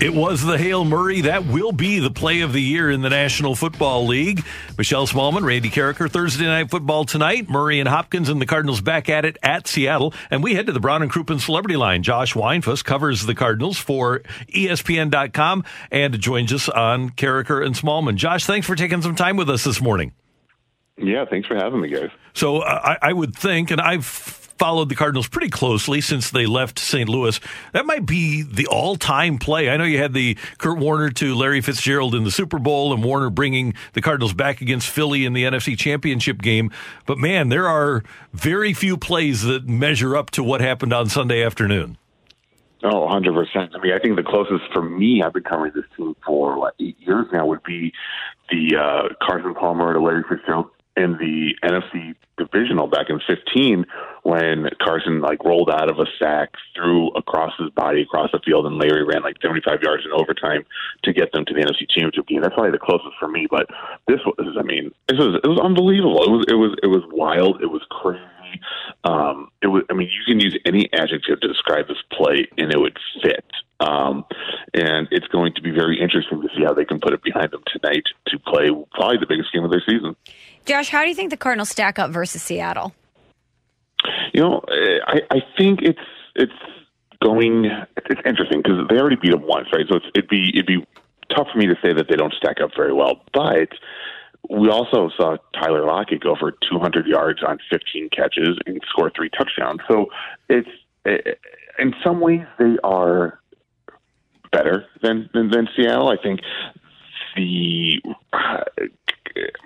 It was the Hail Murray. That will be the play of the year in the National Football League. Michelle Smallmon, Randy Karraker, Thursday Night Football tonight. Murray and Hopkins and the Cardinals back at it at Seattle. And we head to the Brown and Crouppen Celebrity Line. Josh Weinfuss covers the Cardinals for ESPN.com and joins us on Karraker and Smallmon. Josh, thanks for taking some time with us this morning. Yeah, thanks for having me, guys. So uh, I, I would think, and I've followed the Cardinals pretty closely since they left St. Louis. That might be the all-time play. I know you had the Kurt Warner to Larry Fitzgerald in the Super Bowl, and Warner bringing the Cardinals back against Philly in the NFC Championship game. But man, there are very few plays that measure up to what happened on Sunday afternoon. Oh, 100%. I mean, I think the closest for me, I've been covering this team for what, eight years now, would be the uh, Carson Palmer to Larry Fitzgerald in the NFC divisional back in 15 when Carson like rolled out of a sack, threw across his body across the field, and Larry ran like 75 yards in overtime to get them to the NFC Championship game. That's probably the closest for me. But this was, I mean, this was it was unbelievable. It was it was it was wild. It was crazy. Um, it was. I mean, you can use any adjective to describe this play, and it would fit. Um, and it's going to be very interesting to see how they can put it behind them tonight to play probably the biggest game of their season. Josh, how do you think the Cardinals stack up versus Seattle? You know, eh, I, I think it's it's going. It's interesting because they already beat them once, right? So it's, it'd be it'd be tough for me to say that they don't stack up very well, but we also saw Tyler Lockett go for 200 yards on 15 catches and score three touchdowns. So it's it, in some ways they are better than than, than Seattle. I think the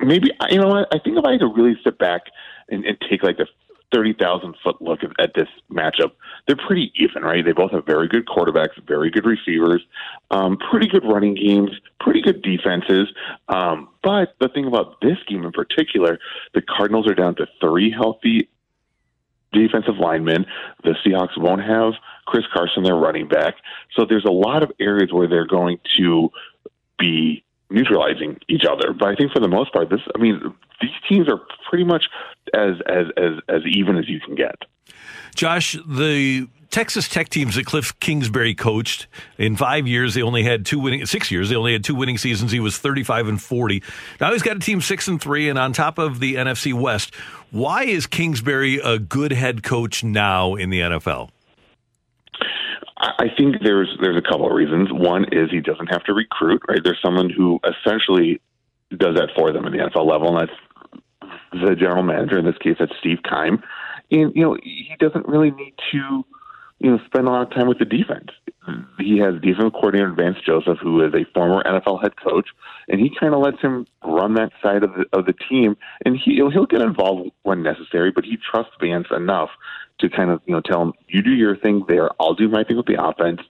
maybe you know what I think if I had to really sit back and, and take like a thirty thousand foot look at, at this matchup, they're pretty even, right? They both have very good quarterbacks, very good receivers, um, pretty good running games, pretty good defenses. Um, but the thing about this game in particular, the Cardinals are down to three healthy defensive linemen. The Seahawks won't have Chris Carson, their running back. So there's a lot of areas where they're going to be neutralizing each other. But I think for the most part, this I mean, these teams are pretty much as as as as even as you can get. Josh, the Texas Tech teams that Cliff Kingsbury coached in five years, they only had two winning, six years, they only had two winning seasons. He was 35 and 40. Now he's got a team six and three, and on top of the NFC West. Why is Kingsbury a good head coach now in the NFL? I think there's there's a couple of reasons. One is he doesn't have to recruit, right? There's someone who essentially does that for them at the NFL level, and that's the general manager. In this case, that's Steve Keim. And you know, he doesn't really need to, you know, spend a lot of time with the defense. He has defensive coordinator Vance Joseph, who is a former NFL head coach, and he kind of lets him run that side of the of the team. And he he'll get involved when necessary, but he trusts Vance enough to kind of you know tell him you do your thing there, I'll do my thing with the offense,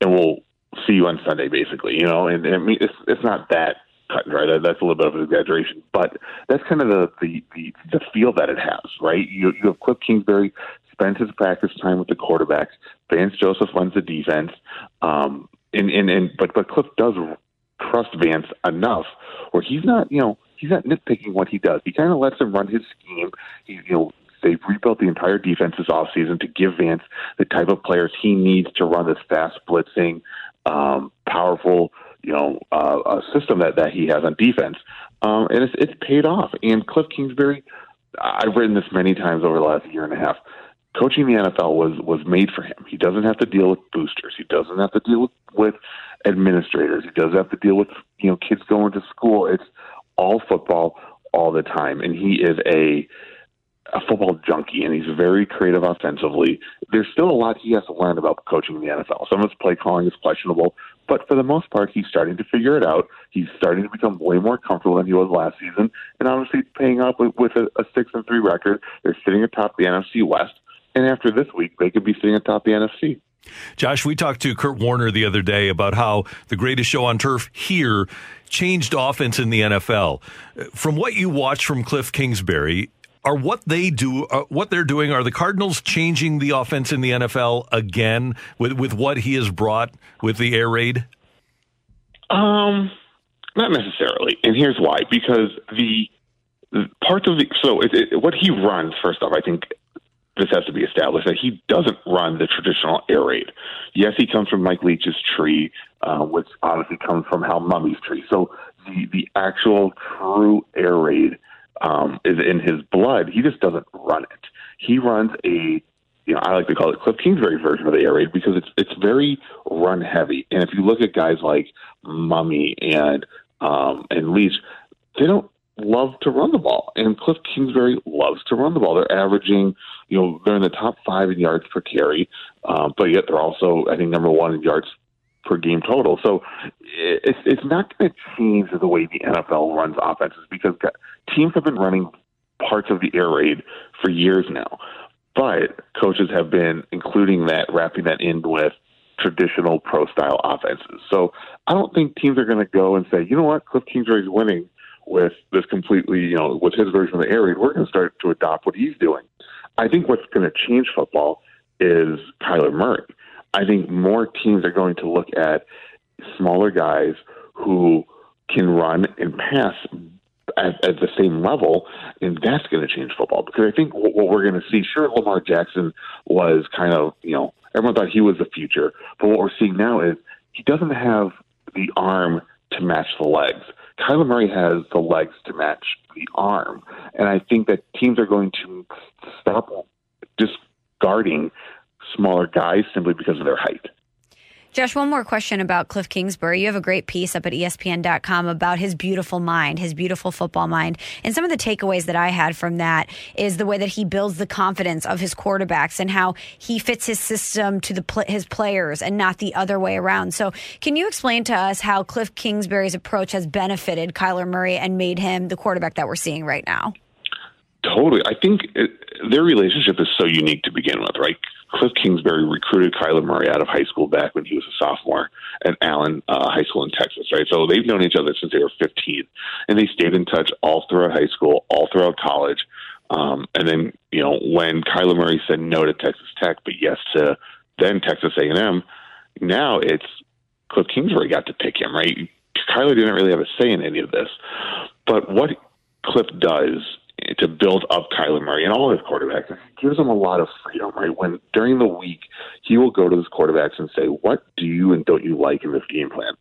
and we'll see you on Sunday, basically. You know, and, and I mean it's it's not that cut and dry. That, that's a little bit of an exaggeration, but that's kind of the the the, the feel that it has, right? You you have Cliff Kingsbury spends his practice time with the quarterbacks. Vance Joseph runs the defense, um, and and and but but Cliff does trust Vance enough where he's not you know he's not nitpicking what he does. He kind of lets him run his scheme. He you know They've rebuilt the entire defense this offseason to give Vance the type of players he needs to run this fast blitzing, um, powerful, you know, uh, a system that, that he has on defense. Um, and it's, it's paid off. And Cliff Kingsbury I've written this many times over the last year and a half. Coaching the NFL was was made for him. He doesn't have to deal with boosters. He doesn't have to deal with, with administrators. He doesn't have to deal with you know kids going to school. It's all football all the time, and he is a a football junkie, and he's very creative offensively. There's still a lot he has to learn about coaching the NFL. Some of his play calling is questionable, but for the most part, he's starting to figure it out. He's starting to become way more comfortable than he was last season, and obviously paying off with, with a, a six and three record. They're sitting atop the NFC West, and after this week, they could be sitting atop the NFC. Josh, we talked to Kurt Warner the other day about how the greatest show on turf here changed offense in the NFL. From what you watched from Cliff Kingsbury, are what they do, uh, what they're doing, are the Cardinals changing the offense in the NFL again with with what he has brought with the air raid? Um, not necessarily, and here's why: because the, parts of the so it, it, what he runs, first off, I think this has to be established that he doesn't run the traditional air raid. Yes, he comes from Mike Leach's tree, uh, which obviously comes from Hal Mumme's tree. So the the actual true air raid um, is in his blood. He just doesn't run it. He runs a you know, I like to call it Cliff Kingsbury version of the air raid because it's it's very run heavy. And if you look at guys like Mumme and um, and Leach, they don't love to run the ball, and Cliff Kingsbury loves to run the ball. They're averaging, you know, they're in the top five in yards per carry, um, but yet they're also, I think, number one in yards per game total. So it's it's not going to change the way the NFL runs offenses because teams have been running parts of the air raid for years now, but coaches have been including that, wrapping that in with traditional pro style offenses. So I don't think teams are going to go and say, you know what, Cliff Kingsbury's winning with this completely, you know, with his version of the air raid. We're going to start to adopt what he's doing. I think what's going to change football is Kyler Murray. I think more teams are going to look at smaller guys who can run and pass at, at the same level, and that's going to change football. Because I think what, we're going to see, sure, Lamar Jackson was kind of, you know, everyone thought he was the future, but what we're seeing now is he doesn't have the arm to match the legs. Kyler Murray has the legs to match the arm, and I think that teams are going to stop discarding smaller guys simply because of their height. Josh, one more question about Cliff Kingsbury. You have a great piece up at ESPN.com about his beautiful mind, his beautiful football mind. And some of the takeaways that I had from that is the way that he builds the confidence of his quarterbacks and how he fits his system to the his players and not the other way around. So, can you explain to us how Cliff Kingsbury's approach has benefited Kyler Murray and made him the quarterback that we're seeing right now? Totally. I think it, their relationship is so unique to begin with, right? Cliff Kingsbury recruited Kyler Murray out of high school back when he was a sophomore at Allen uh, High School in Texas, right? So they've known each other since they were 15, and they stayed in touch all throughout high school, all throughout college. Um, and then, you know, when Kyler Murray said no to Texas Tech, but yes to then Texas A&M, now it's Cliff Kingsbury got to pick him, right? Kyler didn't really have a say in any of this. But what Cliff does to build up Kyler Murray and all his quarterbacks. It gives him a lot of freedom, right? When during the week he will go to his quarterbacks and say, "What do you and don't you like in this game plan?"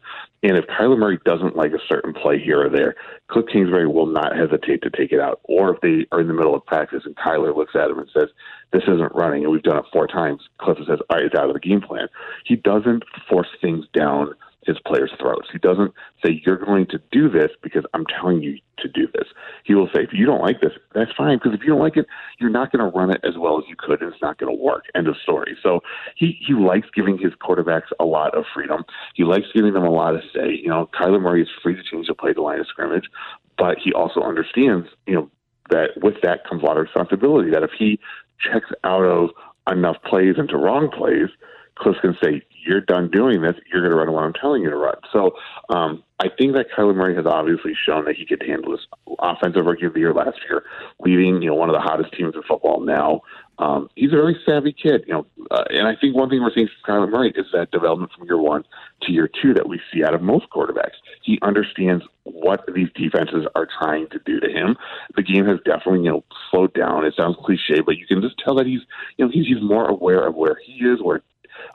And if Kyler Murray doesn't like a certain play here or there, Cliff Kingsbury will not hesitate to take it out. Or if they are in the middle of practice and Kyler looks at him and says, "This isn't running," and we've done it four times, Cliff says, "All right, it's out of the game plan." He doesn't force things down his players' throats. He doesn't say, You're going to do this because I'm telling you to do this. He will say, If you don't like this, that's fine, because if you don't like it, you're not going to run it as well as you could, and it's not going to work. End of story. So he, he likes giving his quarterbacks a lot of freedom. He likes giving them a lot of say. You know, Kyler Murray is free to change the play the line of scrimmage, but he also understands, you know, that with that comes a lot of responsibility. That if he checks out of enough plays into wrong plays, Cliff's going to say, "You're done doing this. You're going to run what I'm telling you to run." So um, I think that Kyler Murray has obviously shown that he could handle this offensive rookie of the year last year, leading you know one of the hottest teams in football now. Um, he's a very savvy kid, you know, uh, and I think one thing we're seeing from Kyler Murray is that development from year one to year two that we see out of most quarterbacks. He understands what these defenses are trying to do to him. The game has definitely, you know, slowed down. It sounds cliche, but you can just tell that he's, you know, he's, he's more aware of where he is, where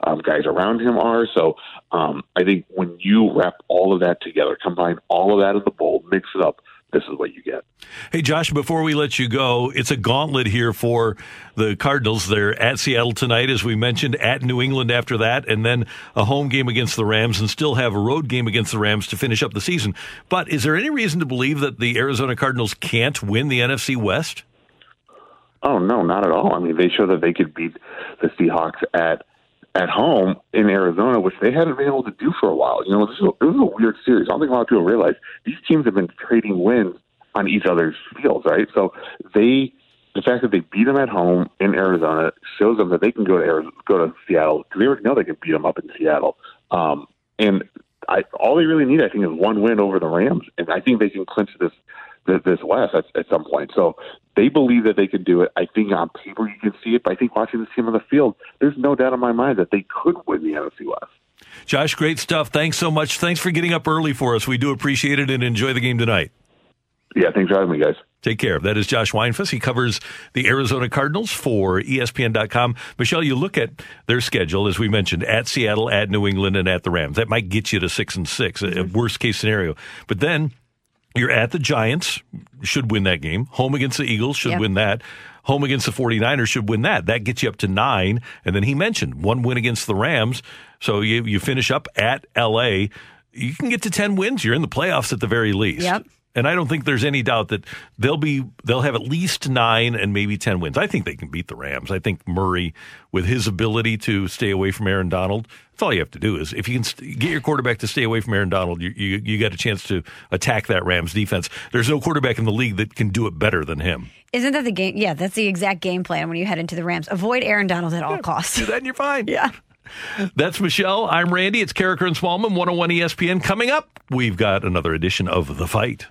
um, guys around him are. So um, I think when you wrap all of that together, combine all of that in the bowl, mix it up, this is what you get. Hey, Josh, before we let you go, it's a gauntlet here for the Cardinals. They're at Seattle tonight, as we mentioned, at New England after that, and then a home game against the Rams, and still have a road game against the Rams to finish up the season. But is there any reason to believe that the Arizona Cardinals can't win the NFC West? Oh, no, not at all. I mean, they show that they could beat the Seahawks at at home in Arizona, which they hadn't been able to do for a while. You know, this is a, this is a weird series. I don't think a lot of people realize these teams have been trading wins on each other's fields, right? So they, the fact that they beat them at home in Arizona shows them that they can go to Arizona, go to Seattle because they already know they can beat them up in Seattle. Um, and I, all they really need, I think, is one win over the Rams, and I think they can clinch this this West at, at some point. So they believe that they can do it. I think on paper you can see it, but I think watching this team on the field, there's no doubt in my mind that they could win the NFC West. Josh, great stuff. Thanks so much. Thanks for getting up early for us. We do appreciate it and enjoy the game tonight. Yeah, thanks for having me, guys. Take care. That is Josh Weinfuss. He covers the Arizona Cardinals for ESPN.com. Michelle, you look at their schedule, as we mentioned, at Seattle, at New England, and at the Rams. That might get you to six and 6 mm-hmm. a worst case scenario. But then you're at the Giants, should win that game. Home against the Eagles, should yep. win that. Home against the 49ers should win that. That gets you up to nine. And then he mentioned one win against the Rams. So you, you finish up at LA. You can get to 10 wins. You're in the playoffs at the very least. Yep. And I don't think there's any doubt that they'll be they'll have at least nine and maybe ten wins. I think they can beat the Rams. I think Murray, with his ability to stay away from Aaron Donald, that's all you have to do is if you can st- get your quarterback to stay away from Aaron Donald, you, you you got a chance to attack that Rams defense. There's no quarterback in the league that can do it better than him. Isn't that the game? Yeah, that's the exact game plan when you head into the Rams. Avoid Aaron Donald at all costs. Do that and you're fine. yeah. That's Michelle. I'm Randy. It's Karraker and Smallmon, 101 ESPN. Coming up, we've got another edition of The Fight.